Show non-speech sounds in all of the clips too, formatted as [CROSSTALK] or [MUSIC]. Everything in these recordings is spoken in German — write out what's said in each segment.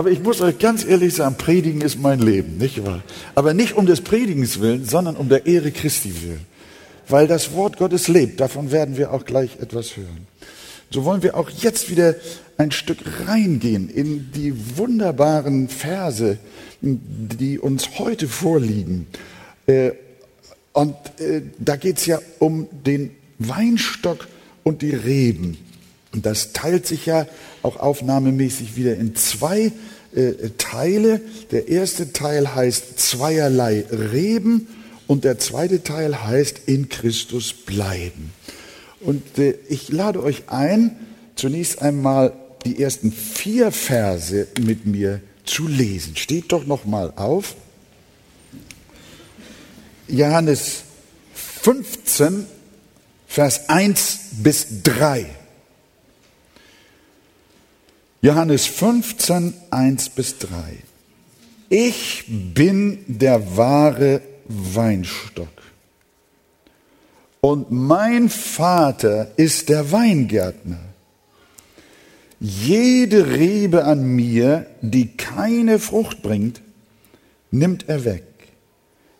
Aber ich muss euch ganz ehrlich sagen, Predigen ist mein Leben, nicht wahr? Aber nicht um des Predigens willen, sondern um der Ehre Christi willen. Weil das Wort Gottes lebt, davon werden wir auch gleich etwas hören. So wollen wir auch jetzt wieder ein Stück reingehen in die wunderbaren Verse, die uns heute vorliegen. Äh, und äh, da geht es ja um den Weinstock und die Reben. Und das teilt sich ja auch aufnahmemäßig wieder in zwei äh, Teile. Der erste Teil heißt zweierlei Reben und der zweite Teil heißt in Christus bleiben. Und äh, ich lade euch ein, zunächst einmal die ersten vier Verse mit mir zu lesen. Steht doch noch mal auf. Johannes 15, Vers 1 bis 3. Johannes 15, 1 bis 3. Ich bin der wahre Weinstock. Und mein Vater ist der Weingärtner. Jede Rebe an mir, die keine Frucht bringt, nimmt er weg.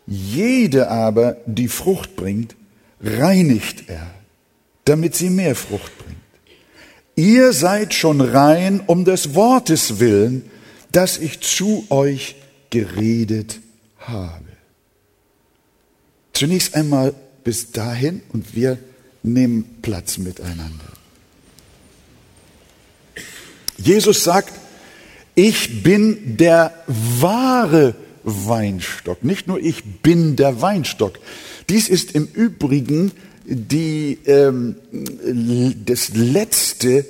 Jede aber, die Frucht bringt, reinigt er, damit sie mehr Frucht bringt. Ihr seid schon rein um des Wortes willen, das ich zu euch geredet habe. Zunächst einmal bis dahin und wir nehmen Platz miteinander. Jesus sagt, ich bin der wahre Weinstock. Nicht nur ich bin der Weinstock. Dies ist im Übrigen die, ähm, das letzte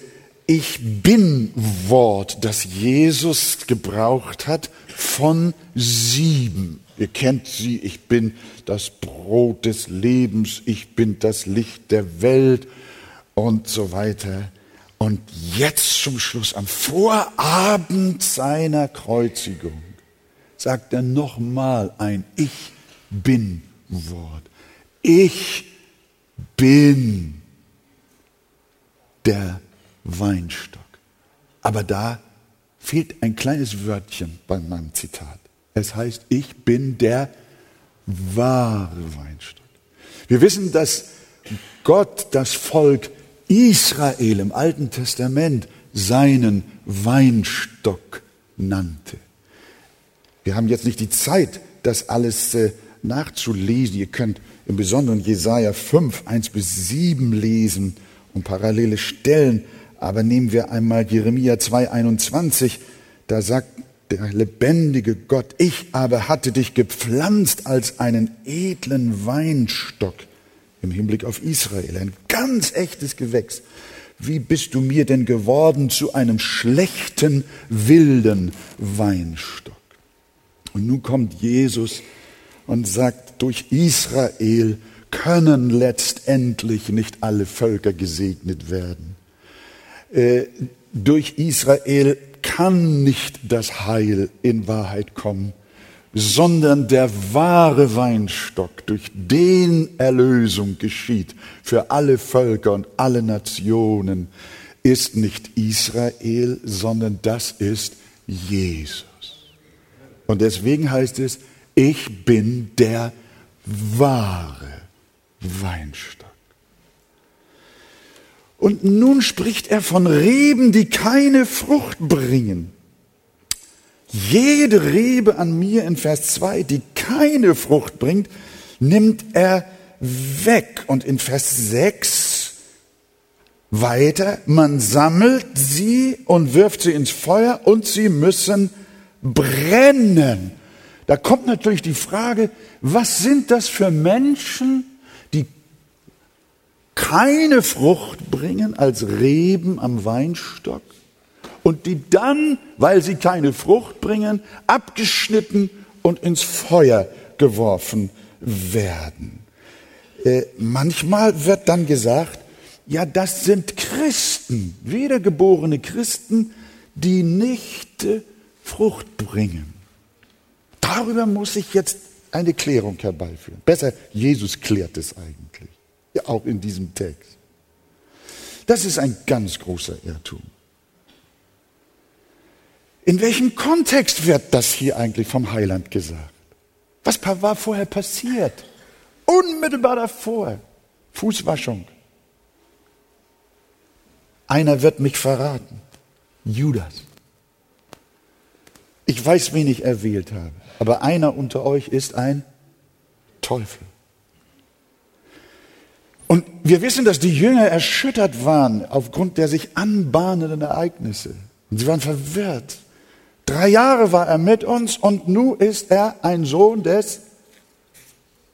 Ich bin Wort, das Jesus gebraucht hat von sieben. Ihr kennt sie, ich bin das Brot des Lebens, ich bin das Licht der Welt und so weiter. Und jetzt zum Schluss, am Vorabend seiner Kreuzigung, sagt er nochmal ein Ich bin Wort. Ich bin der Weinstock. Aber da fehlt ein kleines Wörtchen bei meinem Zitat. Es heißt, ich bin der wahre Weinstock. Wir wissen, dass Gott das Volk Israel im Alten Testament seinen Weinstock nannte. Wir haben jetzt nicht die Zeit, das alles äh, nachzulesen. Ihr könnt im Besonderen Jesaja 5, 1 bis 7 lesen und parallele Stellen. Aber nehmen wir einmal Jeremia 2, 21. Da sagt der lebendige Gott, ich aber hatte dich gepflanzt als einen edlen Weinstock im Hinblick auf Israel, ein ganz echtes Gewächs. Wie bist du mir denn geworden zu einem schlechten, wilden Weinstock? Und nun kommt Jesus und sagt, durch Israel können letztendlich nicht alle Völker gesegnet werden. Äh, durch Israel kann nicht das Heil in Wahrheit kommen, sondern der wahre Weinstock, durch den Erlösung geschieht für alle Völker und alle Nationen, ist nicht Israel, sondern das ist Jesus. Und deswegen heißt es, ich bin der wahre Weinstock. Und nun spricht er von Reben, die keine Frucht bringen. Jede Rebe an mir in Vers 2, die keine Frucht bringt, nimmt er weg. Und in Vers 6 weiter, man sammelt sie und wirft sie ins Feuer und sie müssen brennen. Da kommt natürlich die Frage, was sind das für Menschen, keine Frucht bringen als Reben am Weinstock und die dann, weil sie keine Frucht bringen, abgeschnitten und ins Feuer geworfen werden. Äh, manchmal wird dann gesagt, ja, das sind Christen, wiedergeborene Christen, die nicht äh, Frucht bringen. Darüber muss ich jetzt eine Klärung herbeiführen. Besser, Jesus klärt es eigentlich. Ja, auch in diesem Text. Das ist ein ganz großer Irrtum. In welchem Kontext wird das hier eigentlich vom Heiland gesagt? Was war vorher passiert? Unmittelbar davor. Fußwaschung. Einer wird mich verraten. Judas. Ich weiß, wen ich erwählt habe, aber einer unter euch ist ein Teufel. Und wir wissen, dass die Jünger erschüttert waren aufgrund der sich anbahnenden Ereignisse. Und sie waren verwirrt. Drei Jahre war er mit uns und nun ist er ein Sohn des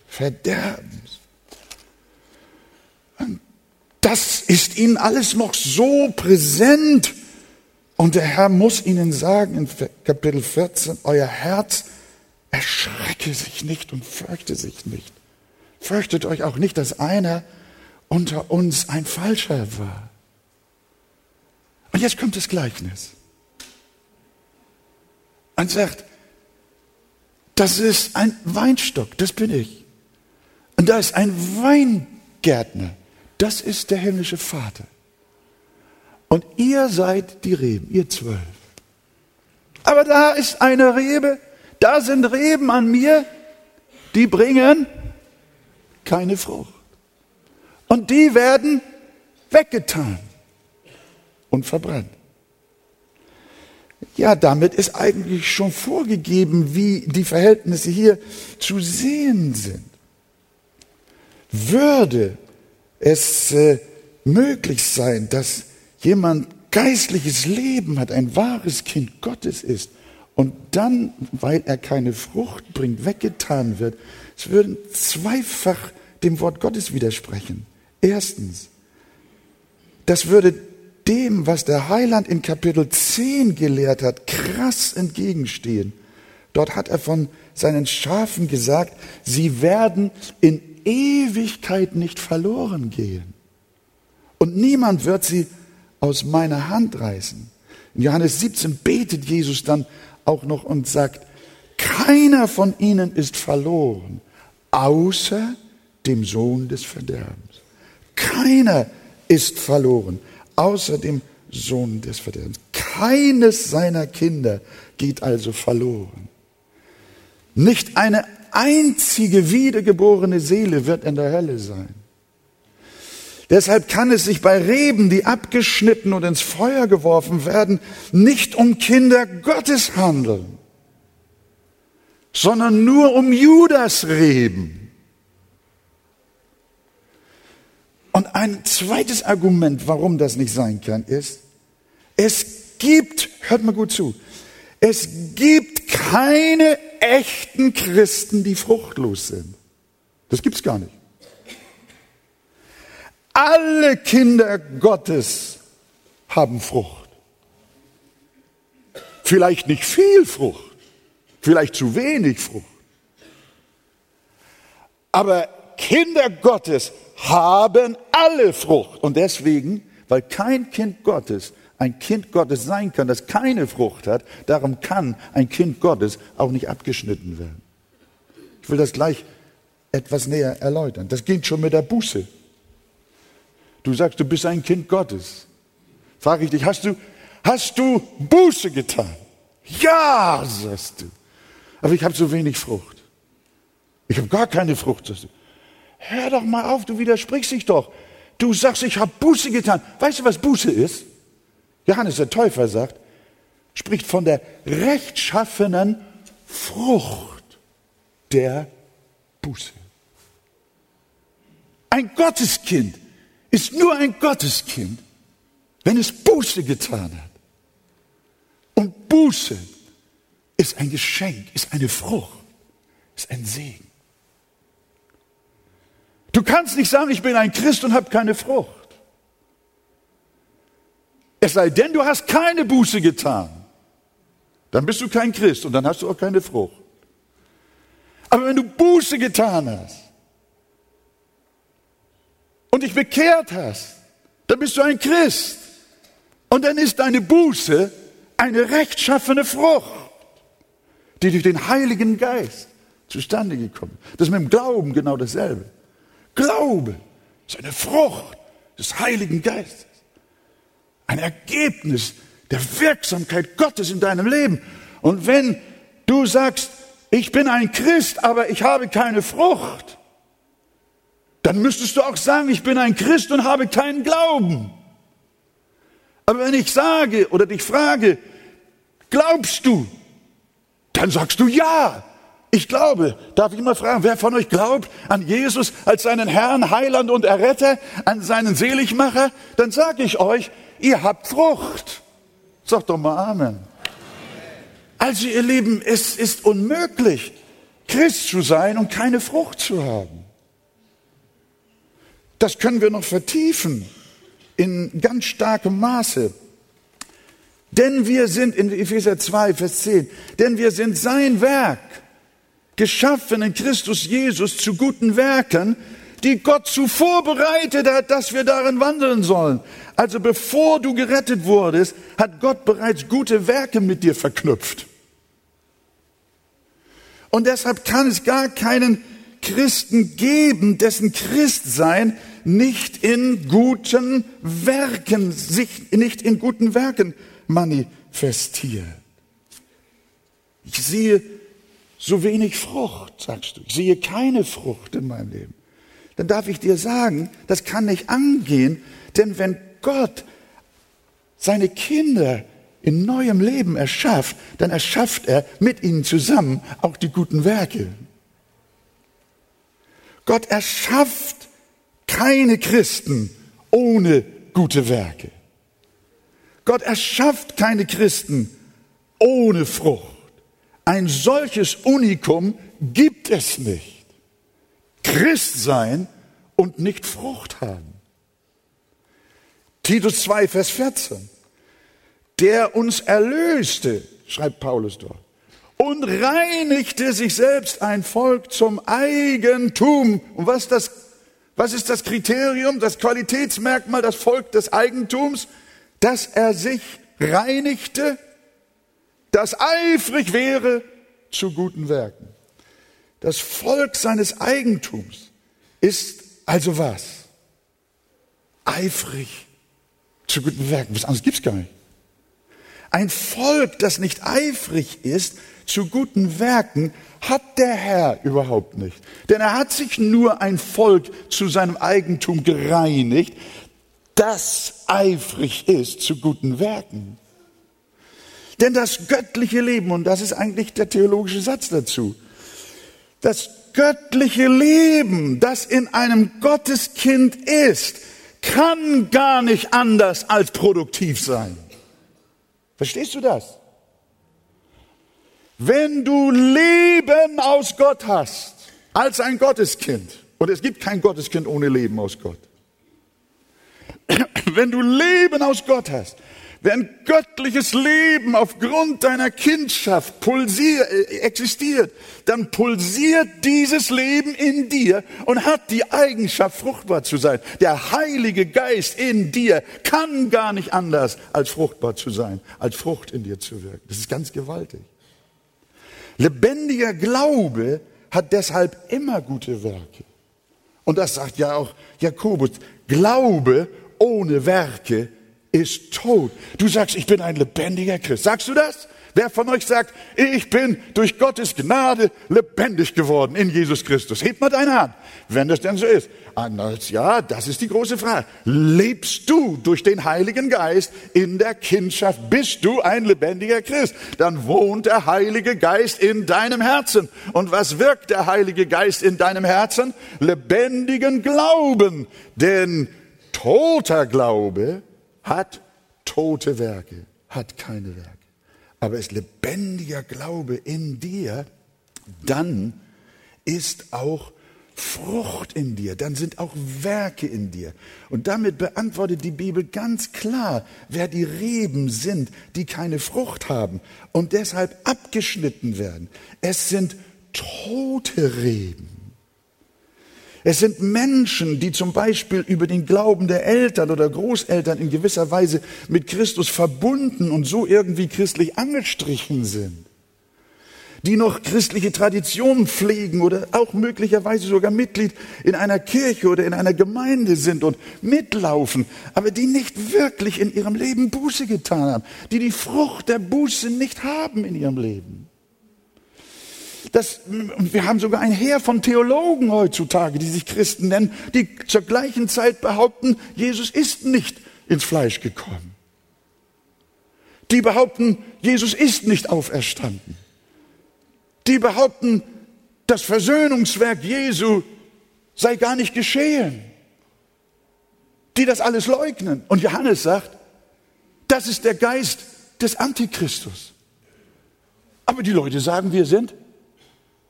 Verderbens. Und das ist ihnen alles noch so präsent. Und der Herr muss ihnen sagen in Kapitel 14, euer Herz erschrecke sich nicht und fürchte sich nicht. Fürchtet euch auch nicht, dass einer unter uns ein Falscher war. Und jetzt kommt das Gleichnis. Und sagt, das ist ein Weinstock, das bin ich. Und da ist ein Weingärtner, das ist der himmlische Vater. Und ihr seid die Reben, ihr zwölf. Aber da ist eine Rebe, da sind Reben an mir, die bringen keine Frucht. Und die werden weggetan und verbrannt. Ja, damit ist eigentlich schon vorgegeben, wie die Verhältnisse hier zu sehen sind. Würde es äh, möglich sein, dass jemand geistliches Leben hat, ein wahres Kind Gottes ist und dann, weil er keine Frucht bringt, weggetan wird, es würden zweifach dem Wort Gottes widersprechen. Erstens, das würde dem, was der Heiland in Kapitel 10 gelehrt hat, krass entgegenstehen. Dort hat er von seinen Schafen gesagt, sie werden in Ewigkeit nicht verloren gehen. Und niemand wird sie aus meiner Hand reißen. In Johannes 17 betet Jesus dann auch noch und sagt, keiner von ihnen ist verloren, außer dem Sohn des Verderbens. Keiner ist verloren, außer dem Sohn des Verderbens. Keines seiner Kinder geht also verloren. Nicht eine einzige wiedergeborene Seele wird in der Hölle sein. Deshalb kann es sich bei Reben, die abgeschnitten und ins Feuer geworfen werden, nicht um Kinder Gottes handeln, sondern nur um Judasreben. Und ein zweites Argument, warum das nicht sein kann, ist, es gibt, hört mal gut zu, es gibt keine echten Christen, die fruchtlos sind. Das gibt's gar nicht. Alle Kinder Gottes haben Frucht. Vielleicht nicht viel Frucht, vielleicht zu wenig Frucht. Aber Kinder Gottes haben alle Frucht. Und deswegen, weil kein Kind Gottes ein Kind Gottes sein kann, das keine Frucht hat, darum kann ein Kind Gottes auch nicht abgeschnitten werden. Ich will das gleich etwas näher erläutern. Das geht schon mit der Buße. Du sagst, du bist ein Kind Gottes. Frage ich dich, hast du, hast du Buße getan? Ja, sagst du. Aber ich habe so wenig Frucht. Ich habe gar keine Frucht, sagst du. Hör doch mal auf, du widersprichst dich doch. Du sagst, ich habe Buße getan. Weißt du, was Buße ist? Johannes der Täufer sagt, spricht von der rechtschaffenen Frucht der Buße. Ein Gotteskind ist nur ein Gotteskind, wenn es Buße getan hat. Und Buße ist ein Geschenk, ist eine Frucht, ist ein Segen. Du kannst nicht sagen, ich bin ein Christ und habe keine Frucht. Es sei denn, du hast keine Buße getan. Dann bist du kein Christ und dann hast du auch keine Frucht. Aber wenn du Buße getan hast und dich bekehrt hast, dann bist du ein Christ. Und dann ist deine Buße eine rechtschaffene Frucht, die durch den Heiligen Geist zustande gekommen ist. Das ist mit dem Glauben genau dasselbe. Glaube ist eine Frucht des Heiligen Geistes. Ein Ergebnis der Wirksamkeit Gottes in deinem Leben. Und wenn du sagst, ich bin ein Christ, aber ich habe keine Frucht, dann müsstest du auch sagen, ich bin ein Christ und habe keinen Glauben. Aber wenn ich sage oder dich frage, glaubst du? Dann sagst du ja. Ich glaube. Darf ich mal fragen, wer von euch glaubt an Jesus als seinen Herrn, Heiland und Erretter, an seinen Seligmacher? Dann sage ich euch, ihr habt Frucht. Sag doch mal Amen. Also ihr Lieben, es ist unmöglich, Christ zu sein und keine Frucht zu haben. Das können wir noch vertiefen in ganz starkem Maße. Denn wir sind in Epheser 2, Vers 10, denn wir sind sein Werk, geschaffen in Christus Jesus zu guten Werken, die Gott zuvor bereitet hat, dass wir darin wandeln sollen. Also bevor du gerettet wurdest, hat Gott bereits gute Werke mit dir verknüpft. Und deshalb kann es gar keinen Christen geben, dessen Christsein nicht in guten Werken, sich nicht in guten Werken manifestiert. Ich sehe so wenig Frucht, sagst du. Ich sehe keine Frucht in meinem Leben. Dann darf ich dir sagen, das kann nicht angehen, denn wenn Gott seine Kinder in neuem Leben erschafft, dann erschafft er mit ihnen zusammen auch die guten Werke. Gott erschafft keine Christen ohne gute Werke. Gott erschafft keine Christen ohne Frucht. Ein solches Unikum gibt es nicht. Christ sein und nicht Frucht haben. Titus 2, Vers 14. Der uns erlöste, schreibt Paulus dort, und reinigte sich selbst ein Volk zum Eigentum. Und was, das, was ist das Kriterium, das Qualitätsmerkmal, das Volk des Eigentums? Dass er sich reinigte, das eifrig wäre zu guten Werken. Das Volk seines Eigentums ist also was? Eifrig zu guten Werken. Was anderes gibt's gar nicht. Ein Volk, das nicht eifrig ist, zu guten Werken hat der Herr überhaupt nicht. Denn er hat sich nur ein Volk zu seinem Eigentum gereinigt, das eifrig ist zu guten Werken. Denn das göttliche Leben, und das ist eigentlich der theologische Satz dazu, das göttliche Leben, das in einem Gotteskind ist, kann gar nicht anders als produktiv sein. Verstehst du das? Wenn du Leben aus Gott hast, als ein Gotteskind, und es gibt kein Gotteskind ohne Leben aus Gott. [CLEARS THROAT] Wenn du Leben aus Gott hast, wenn göttliches Leben aufgrund deiner Kindschaft pulsiert, äh, existiert, dann pulsiert dieses Leben in dir und hat die Eigenschaft, fruchtbar zu sein. Der Heilige Geist in dir kann gar nicht anders, als fruchtbar zu sein, als Frucht in dir zu wirken. Das ist ganz gewaltig. Lebendiger Glaube hat deshalb immer gute Werke. Und das sagt ja auch Jakobus. Glaube ohne Werke ist tot. Du sagst, ich bin ein lebendiger Christ. Sagst du das? Wer von euch sagt, ich bin durch Gottes Gnade lebendig geworden in Jesus Christus? Hebt mal deine Hand, wenn das denn so ist. Anders, ja, das ist die große Frage. Lebst du durch den Heiligen Geist in der Kindschaft? Bist du ein lebendiger Christ? Dann wohnt der Heilige Geist in deinem Herzen. Und was wirkt der Heilige Geist in deinem Herzen? Lebendigen Glauben. Denn toter Glaube hat tote Werke, hat keine Werke aber ist lebendiger Glaube in dir, dann ist auch Frucht in dir, dann sind auch Werke in dir. Und damit beantwortet die Bibel ganz klar, wer die Reben sind, die keine Frucht haben und deshalb abgeschnitten werden. Es sind tote Reben. Es sind Menschen, die zum Beispiel über den Glauben der Eltern oder Großeltern in gewisser Weise mit Christus verbunden und so irgendwie christlich angestrichen sind. die noch christliche Traditionen pflegen oder auch möglicherweise sogar Mitglied in einer Kirche oder in einer Gemeinde sind und mitlaufen, aber die nicht wirklich in ihrem Leben Buße getan haben, die die Frucht der Buße nicht haben in ihrem Leben. Das, wir haben sogar ein Heer von Theologen heutzutage, die sich Christen nennen, die zur gleichen Zeit behaupten, Jesus ist nicht ins Fleisch gekommen. Die behaupten, Jesus ist nicht auferstanden die behaupten, das Versöhnungswerk Jesu sei gar nicht geschehen, die das alles leugnen. Und Johannes sagt, das ist der Geist des Antichristus. Aber die Leute sagen, wir sind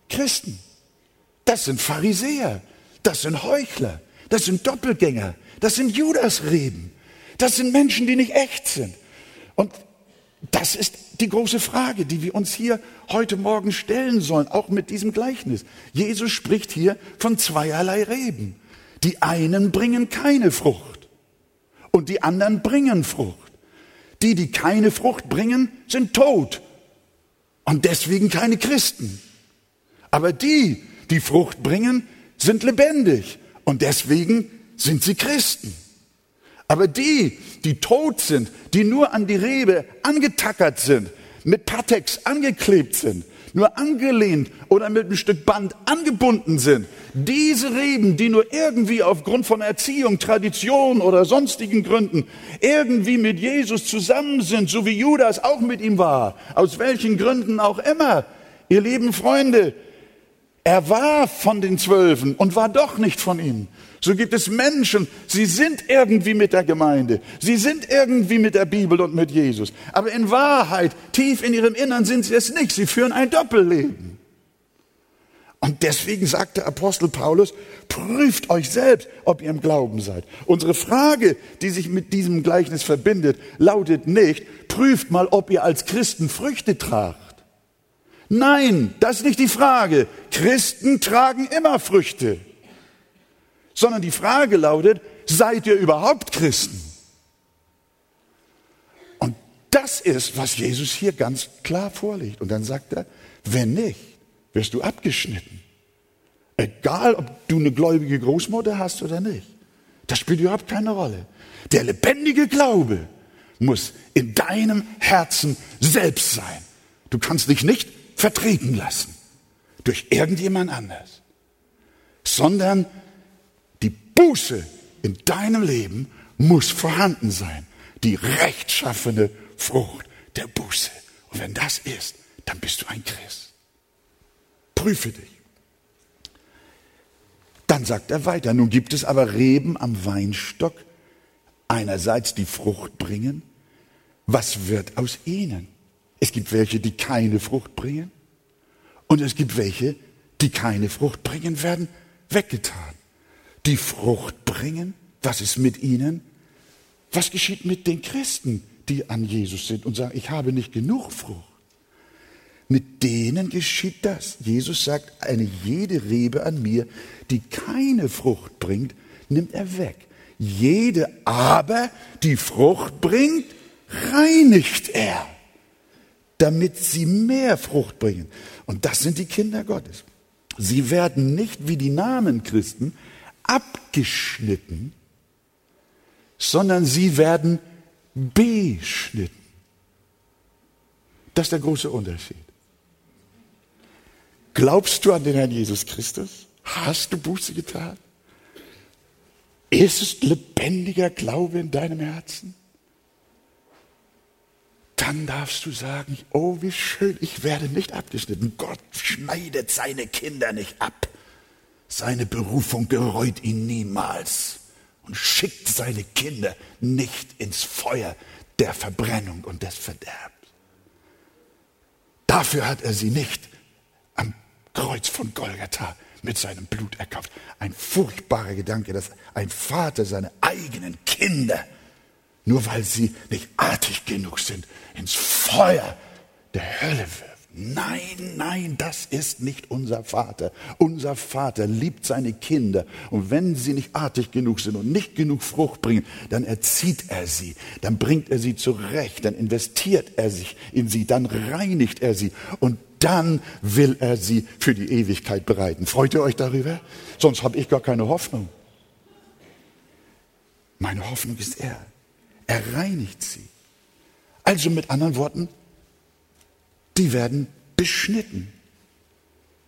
Christen. Das sind Pharisäer, das sind Heuchler, das sind Doppelgänger, das sind Judasreden, das sind Menschen, die nicht echt sind. Und das ist die große Frage, die wir uns hier heute Morgen stellen sollen, auch mit diesem Gleichnis. Jesus spricht hier von zweierlei Reben. Die einen bringen keine Frucht und die anderen bringen Frucht. Die, die keine Frucht bringen, sind tot und deswegen keine Christen. Aber die, die Frucht bringen, sind lebendig und deswegen sind sie Christen. Aber die, die tot sind, die nur an die Rebe angetackert sind, mit Patex angeklebt sind, nur angelehnt oder mit einem Stück Band angebunden sind, diese Reben, die nur irgendwie aufgrund von Erziehung, Tradition oder sonstigen Gründen irgendwie mit Jesus zusammen sind, so wie Judas auch mit ihm war, aus welchen Gründen auch immer, ihr lieben Freunde, er war von den Zwölfen und war doch nicht von ihnen. So gibt es Menschen, sie sind irgendwie mit der Gemeinde, sie sind irgendwie mit der Bibel und mit Jesus. Aber in Wahrheit, tief in ihrem Innern sind sie es nicht. Sie führen ein Doppelleben. Und deswegen sagt der Apostel Paulus, prüft euch selbst, ob ihr im Glauben seid. Unsere Frage, die sich mit diesem Gleichnis verbindet, lautet nicht, prüft mal, ob ihr als Christen Früchte tragt. Nein, das ist nicht die Frage. Christen tragen immer Früchte sondern die Frage lautet, seid ihr überhaupt Christen? Und das ist, was Jesus hier ganz klar vorlegt. Und dann sagt er, wenn nicht, wirst du abgeschnitten. Egal, ob du eine gläubige Großmutter hast oder nicht. Das spielt überhaupt keine Rolle. Der lebendige Glaube muss in deinem Herzen selbst sein. Du kannst dich nicht vertreten lassen durch irgendjemand anders, sondern Buße in deinem Leben muss vorhanden sein. Die rechtschaffene Frucht der Buße. Und wenn das ist, dann bist du ein Christ. Prüfe dich. Dann sagt er weiter, nun gibt es aber Reben am Weinstock, einerseits die Frucht bringen. Was wird aus ihnen? Es gibt welche, die keine Frucht bringen und es gibt welche, die keine Frucht bringen, werden weggetan die Frucht bringen? Was ist mit ihnen? Was geschieht mit den Christen, die an Jesus sind und sagen, ich habe nicht genug Frucht? Mit denen geschieht das. Jesus sagt, eine jede Rebe an mir, die keine Frucht bringt, nimmt er weg. Jede aber, die Frucht bringt, reinigt er, damit sie mehr Frucht bringen. Und das sind die Kinder Gottes. Sie werden nicht wie die Namen Christen abgeschnitten, sondern sie werden beschnitten. Das ist der große Unterschied. Glaubst du an den Herrn Jesus Christus? Hast du Buße getan? Ist es lebendiger Glaube in deinem Herzen? Dann darfst du sagen, oh wie schön, ich werde nicht abgeschnitten. Gott schneidet seine Kinder nicht ab. Seine Berufung gereut ihn niemals und schickt seine Kinder nicht ins Feuer der Verbrennung und des Verderbens. Dafür hat er sie nicht am Kreuz von Golgatha mit seinem Blut erkauft. Ein furchtbarer Gedanke, dass ein Vater seine eigenen Kinder, nur weil sie nicht artig genug sind, ins Feuer der Hölle wirft. Nein, nein, das ist nicht unser Vater. Unser Vater liebt seine Kinder. Und wenn sie nicht artig genug sind und nicht genug Frucht bringen, dann erzieht er sie, dann bringt er sie zurecht, dann investiert er sich in sie, dann reinigt er sie und dann will er sie für die Ewigkeit bereiten. Freut ihr euch darüber? Sonst habe ich gar keine Hoffnung. Meine Hoffnung ist er. Er reinigt sie. Also mit anderen Worten, die werden beschnitten.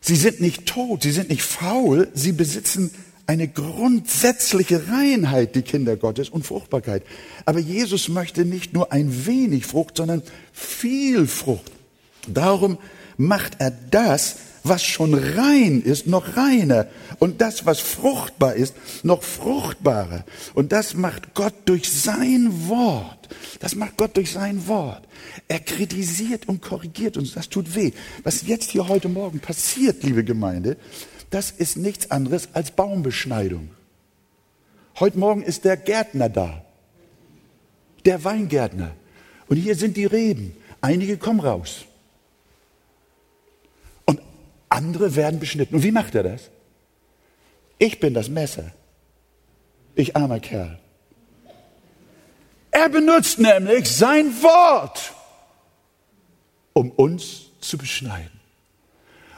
Sie sind nicht tot, sie sind nicht faul, sie besitzen eine grundsätzliche Reinheit, die Kinder Gottes und Fruchtbarkeit. Aber Jesus möchte nicht nur ein wenig Frucht, sondern viel Frucht. Darum macht er das, was schon rein ist, noch reiner. Und das, was fruchtbar ist, noch fruchtbarer. Und das macht Gott durch sein Wort. Das macht Gott durch sein Wort. Er kritisiert und korrigiert uns. Das tut weh. Was jetzt hier heute Morgen passiert, liebe Gemeinde, das ist nichts anderes als Baumbeschneidung. Heute Morgen ist der Gärtner da. Der Weingärtner. Und hier sind die Reben. Einige kommen raus. Andere werden beschnitten. Und wie macht er das? Ich bin das Messer. Ich armer Kerl. Er benutzt nämlich sein Wort, um uns zu beschneiden.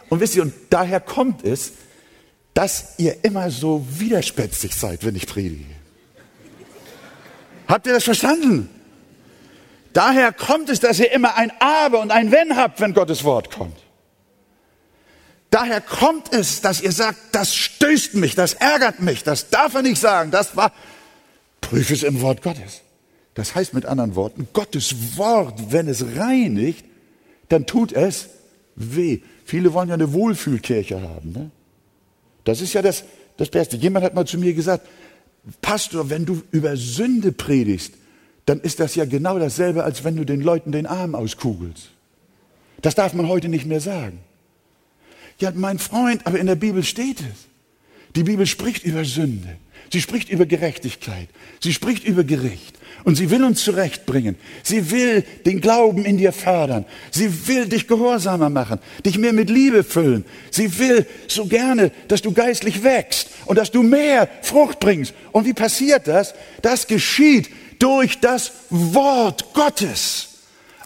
Und wisst ihr, und daher kommt es, dass ihr immer so widerspenstig seid, wenn ich predige. Habt ihr das verstanden? Daher kommt es, dass ihr immer ein Aber und ein Wenn habt, wenn Gottes Wort kommt. Daher kommt es, dass ihr sagt, das stößt mich, das ärgert mich, das darf er nicht sagen, das war, prüf es im Wort Gottes. Das heißt mit anderen Worten, Gottes Wort, wenn es reinigt, dann tut es weh. Viele wollen ja eine Wohlfühlkirche haben. Ne? Das ist ja das, das Beste. Jemand hat mal zu mir gesagt, Pastor, wenn du über Sünde predigst, dann ist das ja genau dasselbe, als wenn du den Leuten den Arm auskugelst. Das darf man heute nicht mehr sagen. Ja, mein Freund, aber in der Bibel steht es. Die Bibel spricht über Sünde. Sie spricht über Gerechtigkeit. Sie spricht über Gericht. Und sie will uns zurechtbringen. Sie will den Glauben in dir fördern. Sie will dich gehorsamer machen, dich mehr mit Liebe füllen. Sie will so gerne, dass du geistlich wächst und dass du mehr Frucht bringst. Und wie passiert das? Das geschieht durch das Wort Gottes.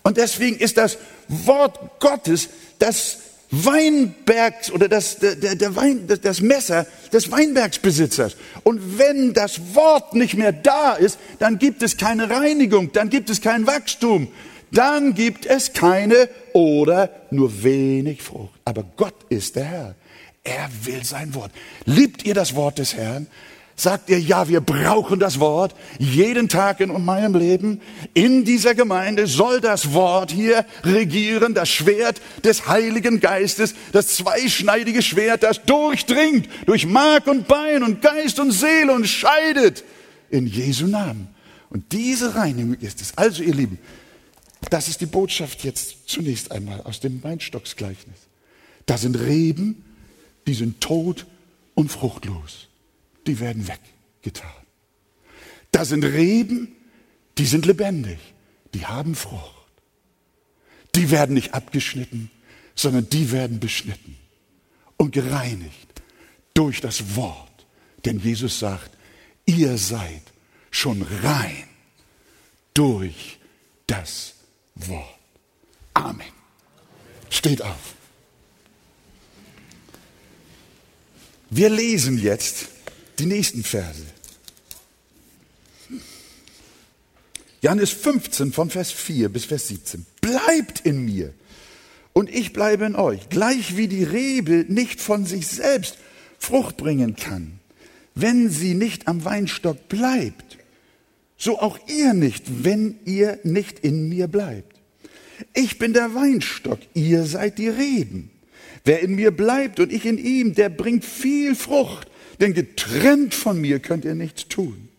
Und deswegen ist das Wort Gottes das Weinbergs oder das, der, der Wein, das Messer des Weinbergsbesitzers. Und wenn das Wort nicht mehr da ist, dann gibt es keine Reinigung, dann gibt es kein Wachstum, dann gibt es keine oder nur wenig Frucht. Aber Gott ist der Herr. Er will sein Wort. Liebt ihr das Wort des Herrn? Sagt ihr, ja, wir brauchen das Wort jeden Tag in meinem Leben. In dieser Gemeinde soll das Wort hier regieren, das Schwert des Heiligen Geistes, das zweischneidige Schwert, das durchdringt durch Mark und Bein und Geist und Seele und scheidet in Jesu Namen. Und diese Reinigung ist es. Also, ihr Lieben, das ist die Botschaft jetzt zunächst einmal aus dem Weinstocksgleichnis. Da sind Reben, die sind tot und fruchtlos die werden weggetan. Da sind Reben, die sind lebendig, die haben Frucht. Die werden nicht abgeschnitten, sondern die werden beschnitten und gereinigt durch das Wort. Denn Jesus sagt, ihr seid schon rein durch das Wort. Amen. Steht auf. Wir lesen jetzt die nächsten Verse. Johannes 15 von Vers 4 bis Vers 17. Bleibt in mir und ich bleibe in euch, gleich wie die Rebe nicht von sich selbst Frucht bringen kann, wenn sie nicht am Weinstock bleibt, so auch ihr nicht, wenn ihr nicht in mir bleibt. Ich bin der Weinstock, ihr seid die Reben. Wer in mir bleibt und ich in ihm, der bringt viel Frucht, denn getrennt von mir könnt ihr nichts tun.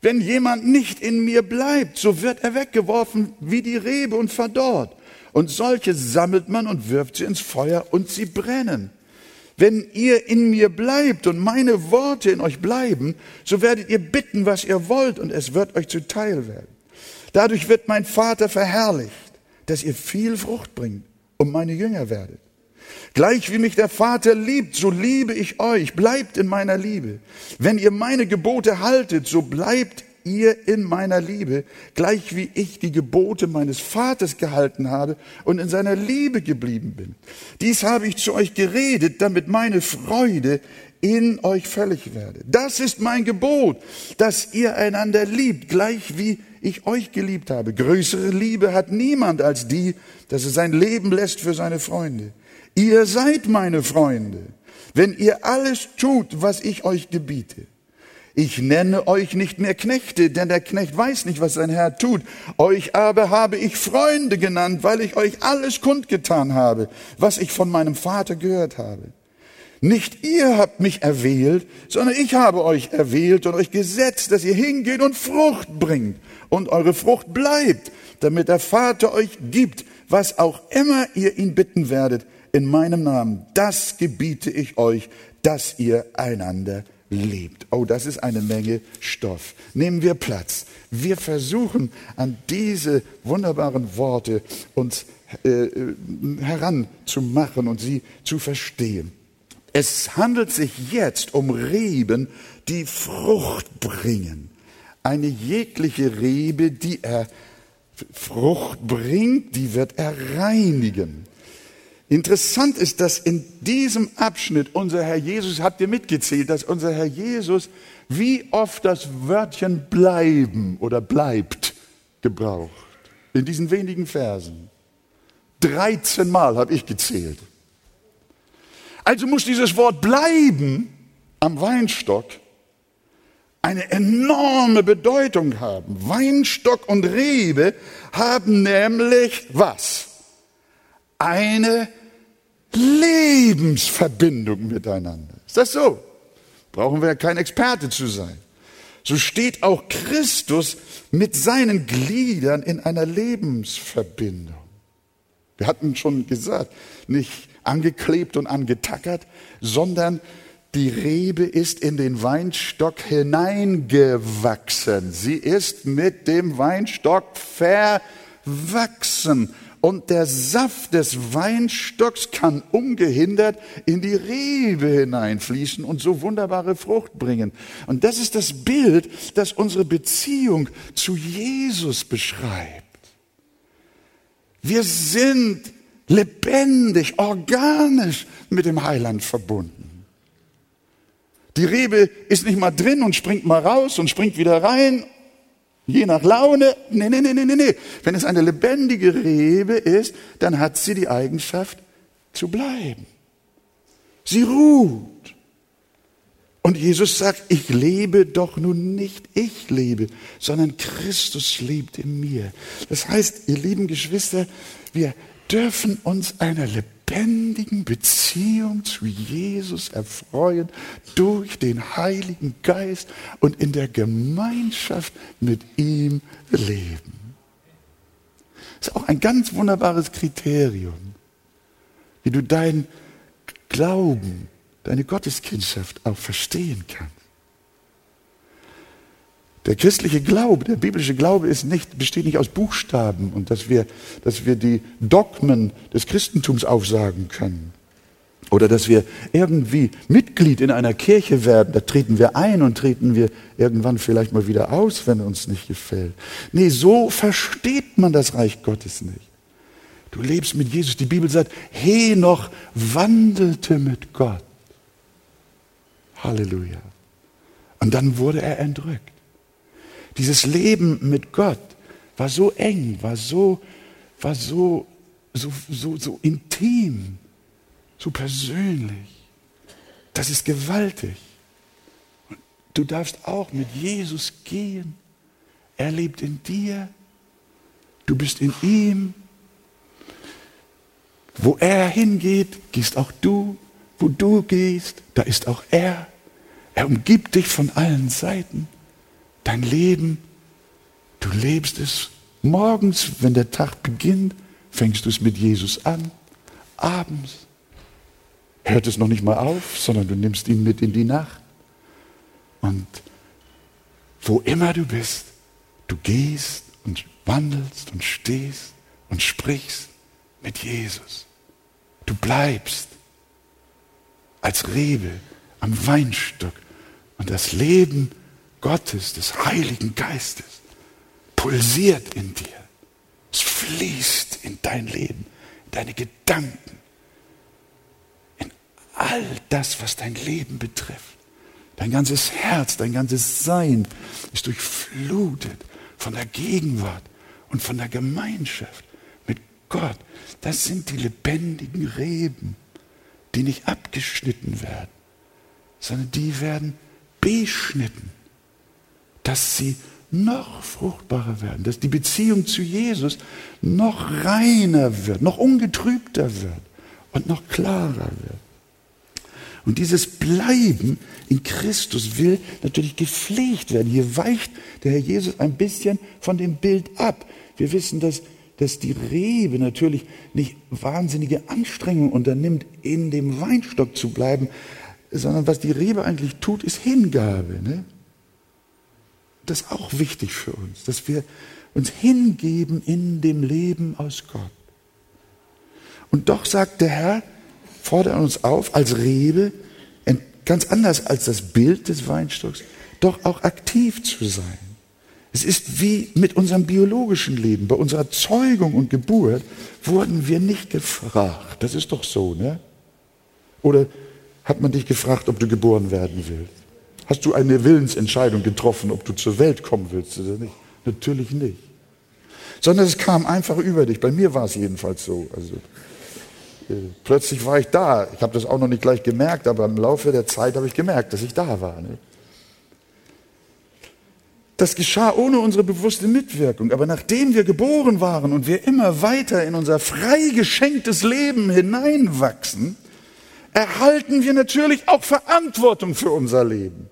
Wenn jemand nicht in mir bleibt, so wird er weggeworfen wie die Rebe und verdorrt. Und solche sammelt man und wirft sie ins Feuer und sie brennen. Wenn ihr in mir bleibt und meine Worte in euch bleiben, so werdet ihr bitten, was ihr wollt, und es wird euch zuteil werden. Dadurch wird mein Vater verherrlicht, dass ihr viel Frucht bringt und meine Jünger werdet. Gleich wie mich der Vater liebt, so liebe ich euch. Bleibt in meiner Liebe. Wenn ihr meine Gebote haltet, so bleibt ihr in meiner Liebe, gleich wie ich die Gebote meines Vaters gehalten habe und in seiner Liebe geblieben bin. Dies habe ich zu euch geredet, damit meine Freude in euch völlig werde. Das ist mein Gebot, dass ihr einander liebt, gleich wie ich euch geliebt habe. Größere Liebe hat niemand als die, dass er sein Leben lässt für seine Freunde. Ihr seid meine Freunde, wenn ihr alles tut, was ich euch gebiete. Ich nenne euch nicht mehr Knechte, denn der Knecht weiß nicht, was sein Herr tut. Euch aber habe ich Freunde genannt, weil ich euch alles kundgetan habe, was ich von meinem Vater gehört habe. Nicht ihr habt mich erwählt, sondern ich habe euch erwählt und euch gesetzt, dass ihr hingeht und Frucht bringt und eure Frucht bleibt, damit der Vater euch gibt, was auch immer ihr ihn bitten werdet in meinem Namen. Das gebiete ich euch, dass ihr einander liebt. Oh, das ist eine Menge Stoff. Nehmen wir Platz. Wir versuchen an diese wunderbaren Worte uns äh, äh heranzumachen und sie zu verstehen. Es handelt sich jetzt um Reben, die Frucht bringen. Eine jegliche Rebe, die er Frucht bringt, die wird er reinigen. Interessant ist, dass in diesem Abschnitt unser Herr Jesus, habt ihr mitgezählt, dass unser Herr Jesus wie oft das Wörtchen bleiben oder bleibt gebraucht. In diesen wenigen Versen. 13 Mal habe ich gezählt. Also muss dieses Wort bleiben am Weinstock eine enorme Bedeutung haben. Weinstock und Rebe haben nämlich was? Eine Lebensverbindung miteinander. Ist das so? Brauchen wir ja kein Experte zu sein. So steht auch Christus mit seinen Gliedern in einer Lebensverbindung. Wir hatten schon gesagt, nicht angeklebt und angetackert, sondern die Rebe ist in den Weinstock hineingewachsen. Sie ist mit dem Weinstock verwachsen. Und der Saft des Weinstocks kann ungehindert in die Rebe hineinfließen und so wunderbare Frucht bringen. Und das ist das Bild, das unsere Beziehung zu Jesus beschreibt. Wir sind lebendig, organisch mit dem Heiland verbunden. Die Rebe ist nicht mal drin und springt mal raus und springt wieder rein, je nach Laune. Nee, nee, nee, nee, nee. Wenn es eine lebendige Rebe ist, dann hat sie die Eigenschaft zu bleiben. Sie ruht. Und Jesus sagt, ich lebe doch nun nicht ich lebe, sondern Christus lebt in mir. Das heißt, ihr lieben Geschwister, wir dürfen uns einer lebendigen Beziehung zu Jesus erfreuen durch den Heiligen Geist und in der Gemeinschaft mit ihm leben. Das ist auch ein ganz wunderbares Kriterium, wie du deinen Glauben, deine Gotteskindschaft auch verstehen kannst. Der christliche Glaube, der biblische Glaube ist nicht, besteht nicht aus Buchstaben und dass wir, dass wir die Dogmen des Christentums aufsagen können. Oder dass wir irgendwie Mitglied in einer Kirche werden, da treten wir ein und treten wir irgendwann vielleicht mal wieder aus, wenn uns nicht gefällt. Nee, so versteht man das Reich Gottes nicht. Du lebst mit Jesus. Die Bibel sagt, Henoch wandelte mit Gott. Halleluja. Und dann wurde er entrückt. Dieses Leben mit Gott war so eng, war so, war so, so, so, so intim, so persönlich. Das ist gewaltig. Du darfst auch mit Jesus gehen. Er lebt in dir. Du bist in ihm. Wo er hingeht, gehst auch du. Wo du gehst, da ist auch er. Er umgibt dich von allen Seiten. Dein Leben, du lebst es. Morgens, wenn der Tag beginnt, fängst du es mit Jesus an. Abends hört es noch nicht mal auf, sondern du nimmst ihn mit in die Nacht. Und wo immer du bist, du gehst und wandelst und stehst und sprichst mit Jesus. Du bleibst als Rebe am Weinstock und das Leben Gottes, des Heiligen Geistes, pulsiert in dir. Es fließt in dein Leben, in deine Gedanken, in all das, was dein Leben betrifft. Dein ganzes Herz, dein ganzes Sein ist durchflutet von der Gegenwart und von der Gemeinschaft mit Gott. Das sind die lebendigen Reben, die nicht abgeschnitten werden, sondern die werden beschnitten, dass sie noch fruchtbarer werden, dass die Beziehung zu Jesus noch reiner wird, noch ungetrübter wird und noch klarer wird. Und dieses Bleiben in Christus will natürlich gepflegt werden. Hier weicht der Herr Jesus ein bisschen von dem Bild ab. Wir wissen, dass, dass die Rebe natürlich nicht wahnsinnige Anstrengungen unternimmt, in dem Weinstock zu bleiben, sondern was die Rebe eigentlich tut, ist Hingabe. Ne? Das ist auch wichtig für uns, dass wir uns hingeben in dem Leben aus Gott. Und doch sagt der Herr, fordert uns auf, als Rebe, ganz anders als das Bild des Weinstocks, doch auch aktiv zu sein. Es ist wie mit unserem biologischen Leben. Bei unserer Zeugung und Geburt wurden wir nicht gefragt. Das ist doch so, ne? Oder hat man dich gefragt, ob du geboren werden willst? Hast du eine Willensentscheidung getroffen, ob du zur Welt kommen willst oder nicht? Natürlich nicht. Sondern es kam einfach über dich. Bei mir war es jedenfalls so. Also, äh, plötzlich war ich da. Ich habe das auch noch nicht gleich gemerkt, aber im Laufe der Zeit habe ich gemerkt, dass ich da war. Ne? Das geschah ohne unsere bewusste Mitwirkung. Aber nachdem wir geboren waren und wir immer weiter in unser frei geschenktes Leben hineinwachsen, erhalten wir natürlich auch Verantwortung für unser Leben.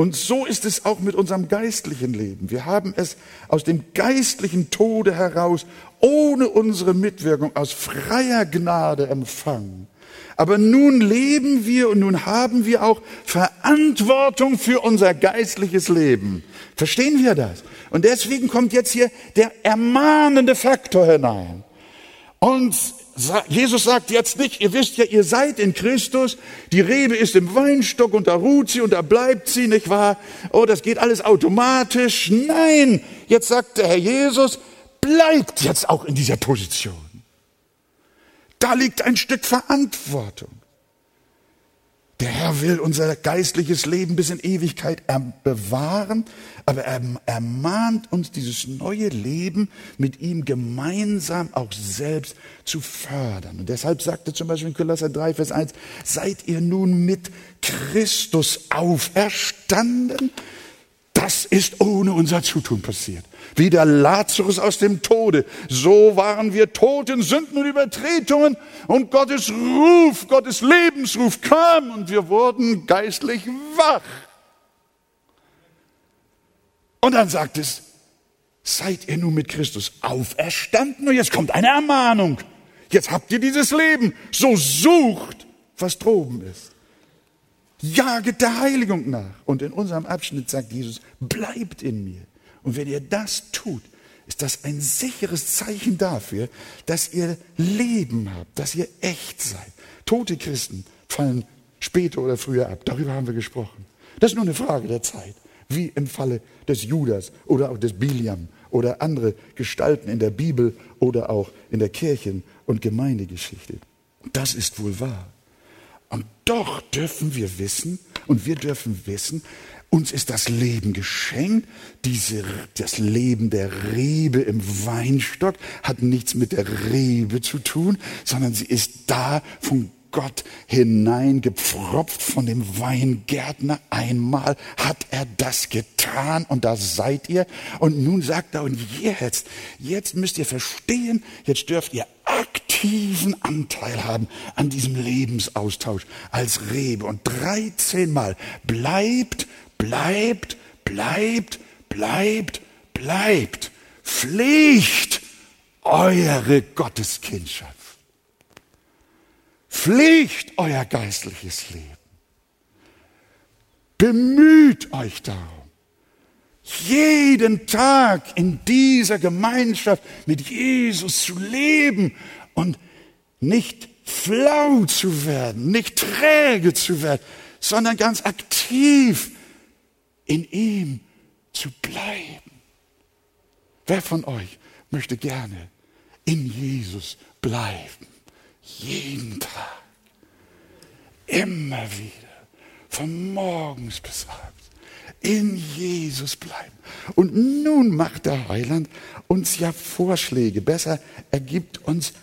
Und so ist es auch mit unserem geistlichen Leben. Wir haben es aus dem geistlichen Tode heraus ohne unsere Mitwirkung aus freier Gnade empfangen. Aber nun leben wir und nun haben wir auch Verantwortung für unser geistliches Leben. Verstehen wir das? Und deswegen kommt jetzt hier der ermahnende Faktor hinein. Und Jesus sagt jetzt nicht, ihr wisst ja, ihr seid in Christus, die Rebe ist im Weinstock und da ruht sie und da bleibt sie, nicht wahr? Oh, das geht alles automatisch. Nein, jetzt sagt der Herr Jesus, bleibt jetzt auch in dieser Position. Da liegt ein Stück Verantwortung. Der Herr will unser geistliches Leben bis in Ewigkeit bewahren, aber er ermahnt uns, dieses neue Leben mit ihm gemeinsam auch selbst zu fördern. Und deshalb sagte zum Beispiel in Kolosser 3, Vers 1, seid ihr nun mit Christus auferstanden? Das ist ohne unser Zutun passiert. Wie der Lazarus aus dem Tode, so waren wir tot in Sünden und Übertretungen und Gottes Ruf, Gottes Lebensruf kam und wir wurden geistlich wach. Und dann sagt es, seid ihr nun mit Christus auferstanden und jetzt kommt eine Ermahnung. Jetzt habt ihr dieses Leben, so sucht, was droben ist. Jaget der Heiligung nach. Und in unserem Abschnitt sagt Jesus, bleibt in mir. Und wenn ihr das tut, ist das ein sicheres Zeichen dafür, dass ihr Leben habt, dass ihr echt seid. Tote Christen fallen später oder früher ab. Darüber haben wir gesprochen. Das ist nur eine Frage der Zeit. Wie im Falle des Judas oder auch des Biliam oder andere Gestalten in der Bibel oder auch in der Kirchen- und Gemeindegeschichte. Das ist wohl wahr. Und doch dürfen wir wissen, und wir dürfen wissen, uns ist das Leben geschenkt. Diese, das Leben der Rebe im Weinstock hat nichts mit der Rebe zu tun, sondern sie ist da von Gott hineingepfropft von dem Weingärtner. Einmal hat er das getan und da seid ihr. Und nun sagt er, und jetzt, jetzt müsst ihr verstehen, jetzt dürft ihr aktiven Anteil haben an diesem Lebensaustausch als Rebe. Und 13 Mal bleibt, bleibt, bleibt, bleibt, bleibt. Pflegt eure Gotteskindschaft. Pflegt euer geistliches Leben. Bemüht euch darum, jeden Tag in dieser Gemeinschaft mit Jesus zu leben und nicht flau zu werden, nicht träge zu werden, sondern ganz aktiv in ihm zu bleiben. Wer von euch möchte gerne in Jesus bleiben? Jeden Tag. Immer wieder. Von morgens bis abends. In Jesus bleiben. Und nun macht der Heiland uns ja Vorschläge. Besser, er gibt uns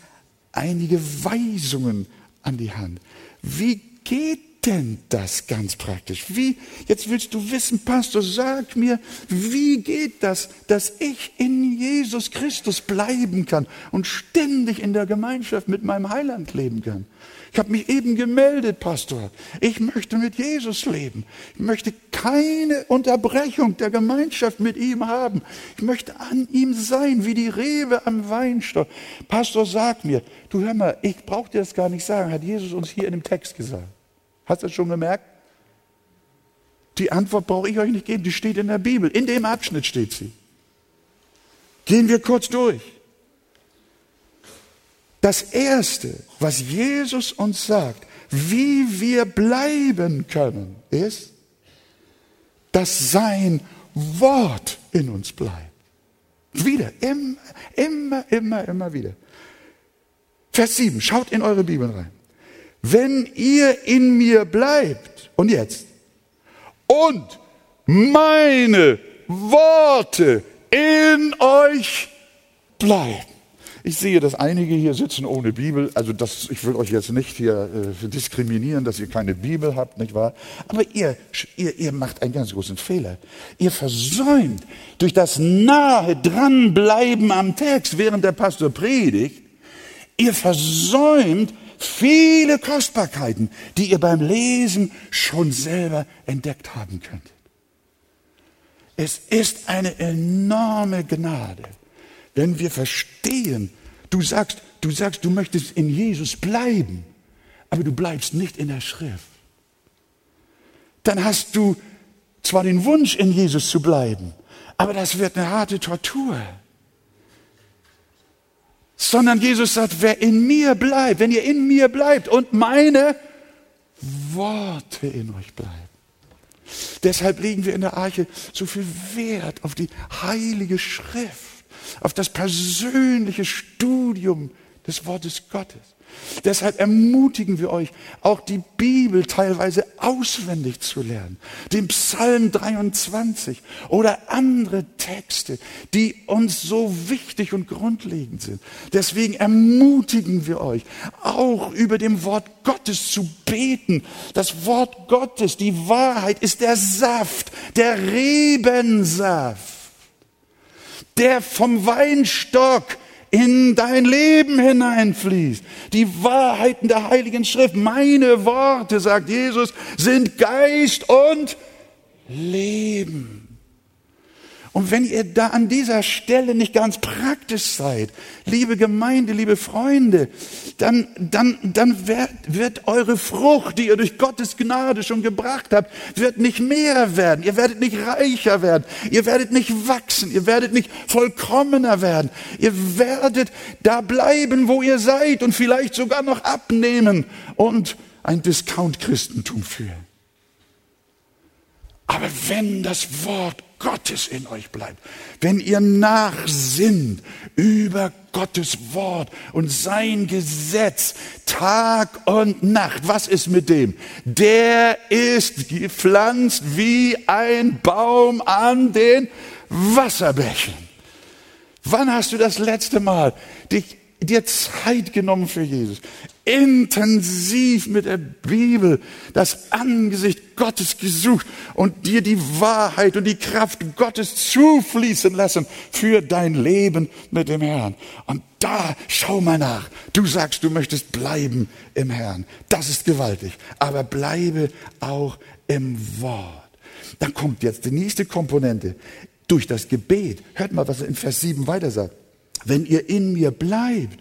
einige Weisungen an die Hand. Wie geht denn das ganz praktisch? Wie, jetzt willst du wissen, Pastor, sag mir, wie geht das, dass ich in Jesus Christus bleiben kann und ständig in der Gemeinschaft mit meinem Heiland leben kann? Ich habe mich eben gemeldet, Pastor. Ich möchte mit Jesus leben. Ich möchte keine Unterbrechung der Gemeinschaft mit ihm haben. Ich möchte an ihm sein, wie die Rebe am Weinstock. Pastor, sag mir, du hör mal, ich brauche dir das gar nicht sagen, hat Jesus uns hier in dem Text gesagt. Hast du das schon gemerkt? Die Antwort brauche ich euch nicht geben, die steht in der Bibel. In dem Abschnitt steht sie. Gehen wir kurz durch. Das Erste, was Jesus uns sagt, wie wir bleiben können, ist, dass sein Wort in uns bleibt. Wieder, immer, immer, immer, immer wieder. Vers 7, schaut in eure Bibeln rein. Wenn ihr in mir bleibt, und jetzt, und meine Worte in euch bleiben, ich sehe, dass einige hier sitzen ohne Bibel. Also das, ich will euch jetzt nicht hier äh, diskriminieren, dass ihr keine Bibel habt, nicht wahr? Aber ihr, ihr, ihr macht einen ganz großen Fehler. Ihr versäumt durch das nahe dranbleiben am Text, während der Pastor predigt, ihr versäumt viele Kostbarkeiten, die ihr beim Lesen schon selber entdeckt haben könntet. Es ist eine enorme Gnade wenn wir verstehen, du sagst, du sagst, du möchtest in Jesus bleiben, aber du bleibst nicht in der Schrift. Dann hast du zwar den Wunsch, in Jesus zu bleiben, aber das wird eine harte Tortur. Sondern Jesus sagt, wer in mir bleibt, wenn ihr in mir bleibt und meine Worte in euch bleiben. Deshalb legen wir in der Arche so viel Wert auf die heilige Schrift auf das persönliche Studium des Wortes Gottes. Deshalb ermutigen wir euch, auch die Bibel teilweise auswendig zu lernen. Den Psalm 23 oder andere Texte, die uns so wichtig und grundlegend sind. Deswegen ermutigen wir euch, auch über dem Wort Gottes zu beten. Das Wort Gottes, die Wahrheit ist der Saft, der Rebensaft der vom Weinstock in dein Leben hineinfließt. Die Wahrheiten der Heiligen Schrift, meine Worte, sagt Jesus, sind Geist und Leben. Und wenn ihr da an dieser Stelle nicht ganz praktisch seid, liebe Gemeinde, liebe Freunde, dann, dann, dann wird, wird eure Frucht, die ihr durch Gottes Gnade schon gebracht habt, wird nicht mehr werden. Ihr werdet nicht reicher werden. Ihr werdet nicht wachsen. Ihr werdet nicht vollkommener werden. Ihr werdet da bleiben, wo ihr seid und vielleicht sogar noch abnehmen und ein Discount-Christentum führen. Aber wenn das Wort Gottes in euch bleibt, wenn ihr nachsinnt über Gottes Wort und sein Gesetz Tag und Nacht, was ist mit dem? Der ist gepflanzt wie ein Baum an den Wasserbächen. Wann hast du das letzte Mal dich dir Zeit genommen für Jesus, intensiv mit der Bibel das Angesicht Gottes gesucht und dir die Wahrheit und die Kraft Gottes zufließen lassen für dein Leben mit dem Herrn. Und da schau mal nach. Du sagst, du möchtest bleiben im Herrn. Das ist gewaltig. Aber bleibe auch im Wort. Dann kommt jetzt die nächste Komponente. Durch das Gebet. Hört mal, was er in Vers 7 weiter sagt. Wenn ihr in mir bleibt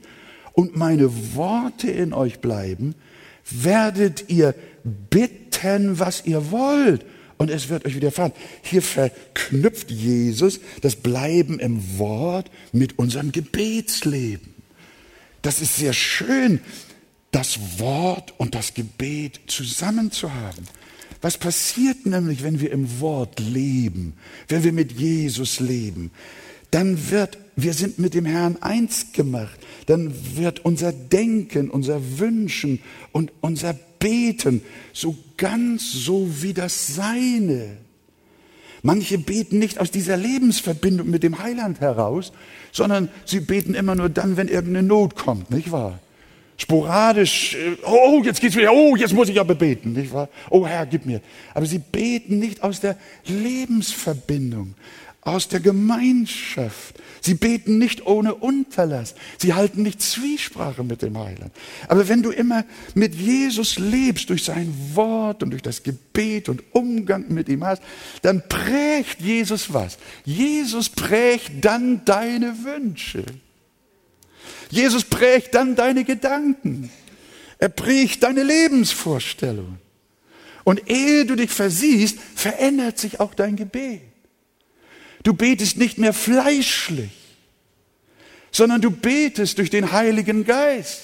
und meine Worte in euch bleiben, werdet ihr bitten, was ihr wollt. Und es wird euch widerfahren. Hier verknüpft Jesus das Bleiben im Wort mit unserem Gebetsleben. Das ist sehr schön, das Wort und das Gebet zusammen zu haben. Was passiert nämlich, wenn wir im Wort leben, wenn wir mit Jesus leben? Dann wird, wir sind mit dem Herrn eins gemacht. Dann wird unser Denken, unser Wünschen und unser Beten so ganz so wie das Seine. Manche beten nicht aus dieser Lebensverbindung mit dem Heiland heraus, sondern sie beten immer nur dann, wenn irgendeine Not kommt, nicht wahr? sporadisch, äh, oh, jetzt geht's wieder, oh, jetzt muss ich aber beten, nicht wahr? Oh Herr, gib mir. Aber sie beten nicht aus der Lebensverbindung, aus der Gemeinschaft. Sie beten nicht ohne Unterlass. Sie halten nicht Zwiesprache mit dem Heiland. Aber wenn du immer mit Jesus lebst, durch sein Wort und durch das Gebet und Umgang mit ihm hast, dann prägt Jesus was? Jesus prägt dann deine Wünsche. Jesus prägt dann deine Gedanken. Er prägt deine Lebensvorstellungen. Und ehe du dich versiehst, verändert sich auch dein Gebet. Du betest nicht mehr fleischlich, sondern du betest durch den Heiligen Geist.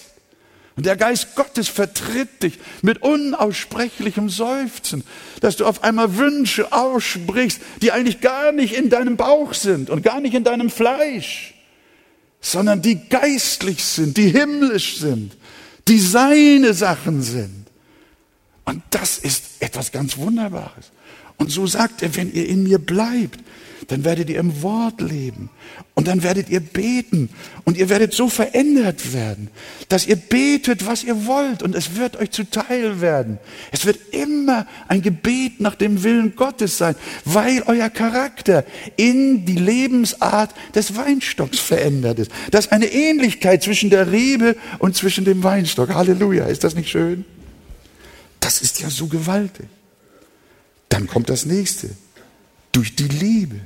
Und der Geist Gottes vertritt dich mit unaussprechlichem Seufzen, dass du auf einmal Wünsche aussprichst, die eigentlich gar nicht in deinem Bauch sind und gar nicht in deinem Fleisch sondern die geistlich sind, die himmlisch sind, die seine Sachen sind. Und das ist etwas ganz Wunderbares. Und so sagt er, wenn ihr in mir bleibt, dann werdet ihr im Wort leben und dann werdet ihr beten und ihr werdet so verändert werden, dass ihr betet, was ihr wollt und es wird euch zuteil werden. Es wird immer ein Gebet nach dem Willen Gottes sein, weil euer Charakter in die Lebensart des Weinstocks verändert ist. Das ist eine Ähnlichkeit zwischen der Rebe und zwischen dem Weinstock. Halleluja, ist das nicht schön? Das ist ja so gewaltig. Dann kommt das nächste. Durch die Liebe.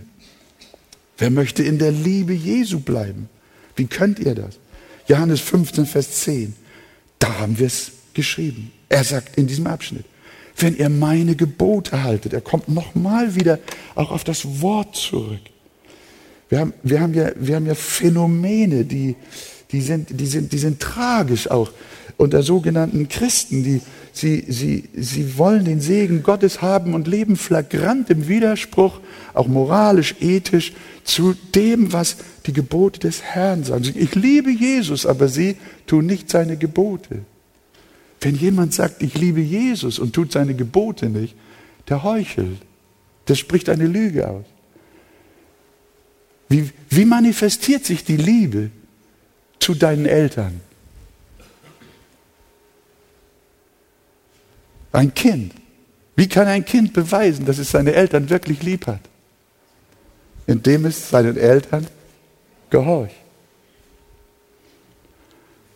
Wer möchte in der Liebe Jesu bleiben? Wie könnt ihr das? Johannes 15, Vers 10. Da haben wir es geschrieben. Er sagt in diesem Abschnitt, wenn ihr meine Gebote haltet, er kommt nochmal wieder auch auf das Wort zurück. Wir haben, wir haben, ja, wir haben ja Phänomene, die, die, sind, die, sind, die sind tragisch auch unter sogenannten Christen, die, Sie, sie, sie wollen den Segen Gottes haben und leben flagrant im Widerspruch, auch moralisch, ethisch, zu dem, was die Gebote des Herrn sagen. Ich liebe Jesus, aber sie tun nicht seine Gebote. Wenn jemand sagt, ich liebe Jesus und tut seine Gebote nicht, der heuchelt. Der spricht eine Lüge aus. Wie, wie manifestiert sich die Liebe zu deinen Eltern? Ein Kind. Wie kann ein Kind beweisen, dass es seine Eltern wirklich lieb hat? Indem es seinen Eltern gehorcht.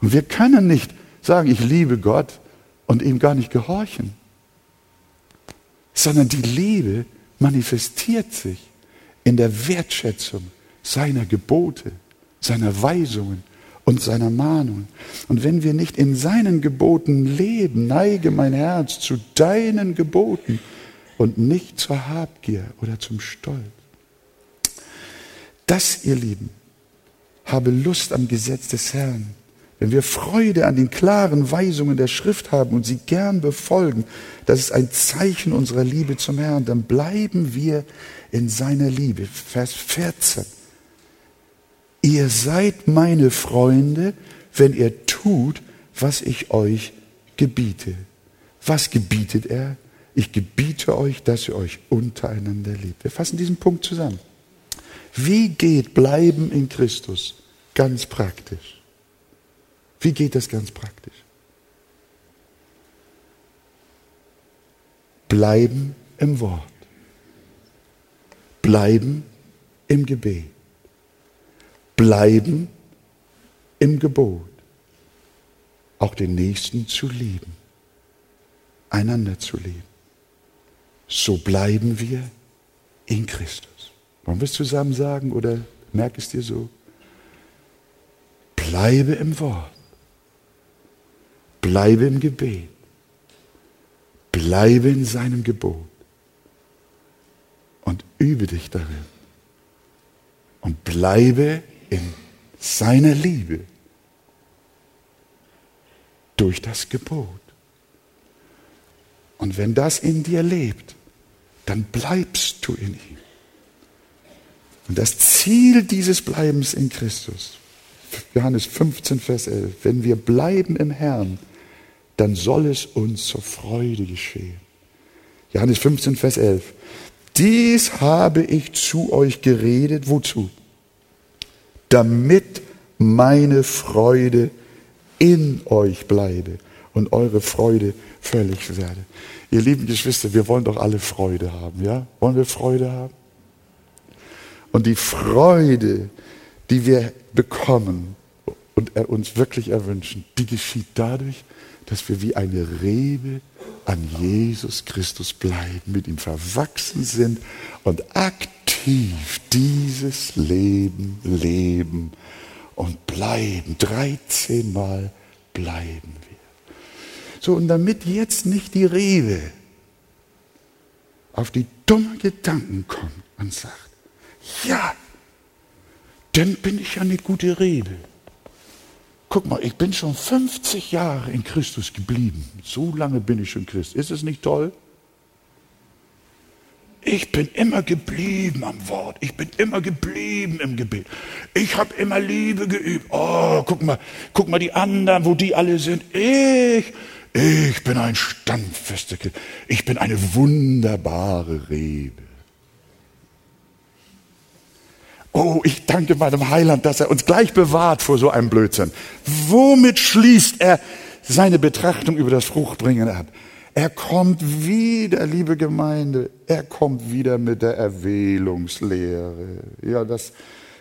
Und wir können nicht sagen, ich liebe Gott und ihm gar nicht gehorchen, sondern die Liebe manifestiert sich in der Wertschätzung seiner Gebote, seiner Weisungen, und seiner Mahnung. Und wenn wir nicht in seinen Geboten leben, neige mein Herz zu deinen Geboten und nicht zur Habgier oder zum Stolz. Das, ihr Lieben, habe Lust am Gesetz des Herrn. Wenn wir Freude an den klaren Weisungen der Schrift haben und sie gern befolgen, das ist ein Zeichen unserer Liebe zum Herrn, dann bleiben wir in seiner Liebe. Vers 14 ihr seid meine Freunde, wenn ihr tut, was ich euch gebiete. Was gebietet er? Ich gebiete euch, dass ihr euch untereinander liebt. Wir fassen diesen Punkt zusammen. Wie geht Bleiben in Christus ganz praktisch? Wie geht das ganz praktisch? Bleiben im Wort. Bleiben im Gebet bleiben im Gebot, auch den Nächsten zu lieben, einander zu lieben. So bleiben wir in Christus. Wollen wir es zusammen sagen oder merk es dir so? Bleibe im Wort. Bleibe im Gebet. Bleibe in seinem Gebot. Und übe dich darin. Und bleibe in seiner Liebe durch das Gebot. Und wenn das in dir lebt, dann bleibst du in ihm. Und das Ziel dieses Bleibens in Christus, Johannes 15, Vers 11, wenn wir bleiben im Herrn, dann soll es uns zur Freude geschehen. Johannes 15, Vers 11. Dies habe ich zu euch geredet, wozu? Damit meine Freude in euch bleibe und eure Freude völlig werde. Ihr lieben Geschwister, wir wollen doch alle Freude haben, ja? Wollen wir Freude haben? Und die Freude, die wir bekommen und uns wirklich erwünschen, die geschieht dadurch, dass wir wie eine Rebe an Jesus Christus bleiben, mit ihm verwachsen sind und aktiv dieses Leben leben und bleiben. 13 Mal bleiben wir. So, und damit jetzt nicht die Rebe auf die dummen Gedanken kommt und sagt, ja, dann bin ich ja eine gute Rebe. Guck mal, ich bin schon 50 Jahre in Christus geblieben. So lange bin ich schon Christ. Ist es nicht toll? Ich bin immer geblieben am Wort. Ich bin immer geblieben im Gebet. Ich habe immer Liebe geübt. Oh, guck mal, guck mal die anderen, wo die alle sind. Ich, ich bin ein standfester Kind. Ich bin eine wunderbare Rebe. Oh, ich danke meinem Heiland, dass er uns gleich bewahrt vor so einem Blödsinn. Womit schließt er seine Betrachtung über das Fruchtbringen ab? Er kommt wieder, liebe Gemeinde, er kommt wieder mit der Erwählungslehre. Ja, das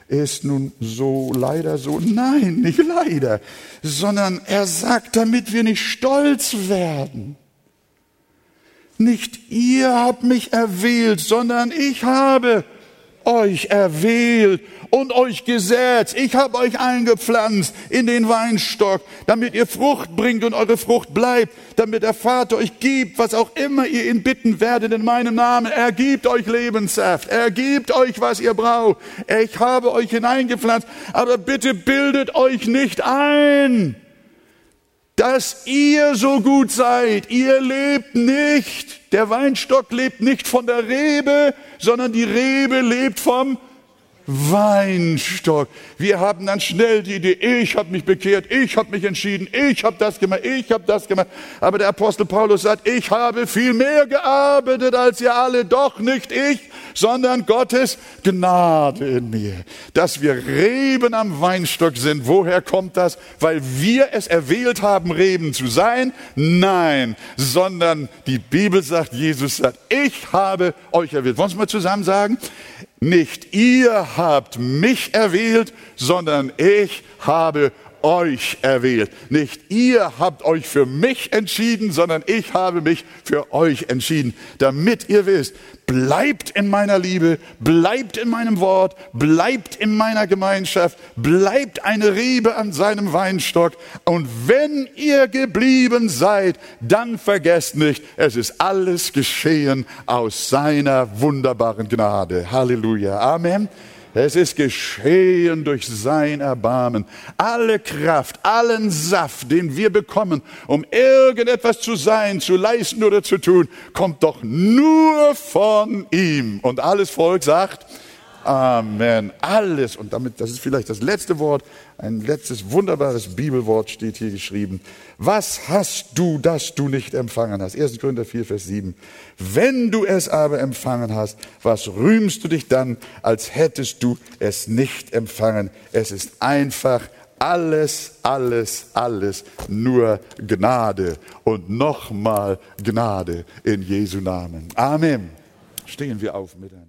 ist nun so leider so. Nein, nicht leider, sondern er sagt, damit wir nicht stolz werden. Nicht ihr habt mich erwählt, sondern ich habe euch erwählt und euch gesetzt. Ich habe euch eingepflanzt in den Weinstock, damit ihr Frucht bringt und eure Frucht bleibt, damit der Vater euch gibt, was auch immer ihr ihn bitten werdet in meinem Namen. Er gibt euch Lebenssaft. Er gibt euch, was ihr braucht. Ich habe euch hineingepflanzt. Aber bitte bildet euch nicht ein, dass ihr so gut seid. Ihr lebt nicht. Der Weinstock lebt nicht von der Rebe, sondern die Rebe lebt vom Weinstock. Wir haben dann schnell die Idee, ich habe mich bekehrt, ich habe mich entschieden, ich habe das gemacht, ich habe das gemacht. Aber der Apostel Paulus sagt, ich habe viel mehr gearbeitet als ihr alle, doch nicht ich, sondern Gottes Gnade in mir. Dass wir Reben am Weinstock sind. Woher kommt das? Weil wir es erwählt haben, Reben zu sein? Nein, sondern die Bibel sagt, Jesus sagt, ich habe euch erwählt. Wollen wir mal zusammen sagen? Nicht ihr habt mich erwählt, sondern ich habe euch erwählt. Nicht ihr habt euch für mich entschieden, sondern ich habe mich für euch entschieden, damit ihr wisst, bleibt in meiner Liebe, bleibt in meinem Wort, bleibt in meiner Gemeinschaft, bleibt eine Rebe an seinem Weinstock. Und wenn ihr geblieben seid, dann vergesst nicht, es ist alles geschehen aus seiner wunderbaren Gnade. Halleluja. Amen. Es ist geschehen durch sein Erbarmen. Alle Kraft, allen Saft, den wir bekommen, um irgendetwas zu sein, zu leisten oder zu tun, kommt doch nur von ihm. Und alles Volk sagt, Amen. Alles. Und damit, das ist vielleicht das letzte Wort, ein letztes wunderbares Bibelwort steht hier geschrieben. Was hast du, das du nicht empfangen hast? 1. Korinther 4, Vers 7. Wenn du es aber empfangen hast, was rühmst du dich dann, als hättest du es nicht empfangen? Es ist einfach alles, alles, alles nur Gnade und nochmal Gnade in Jesu Namen. Amen. Stehen wir auf miteinander.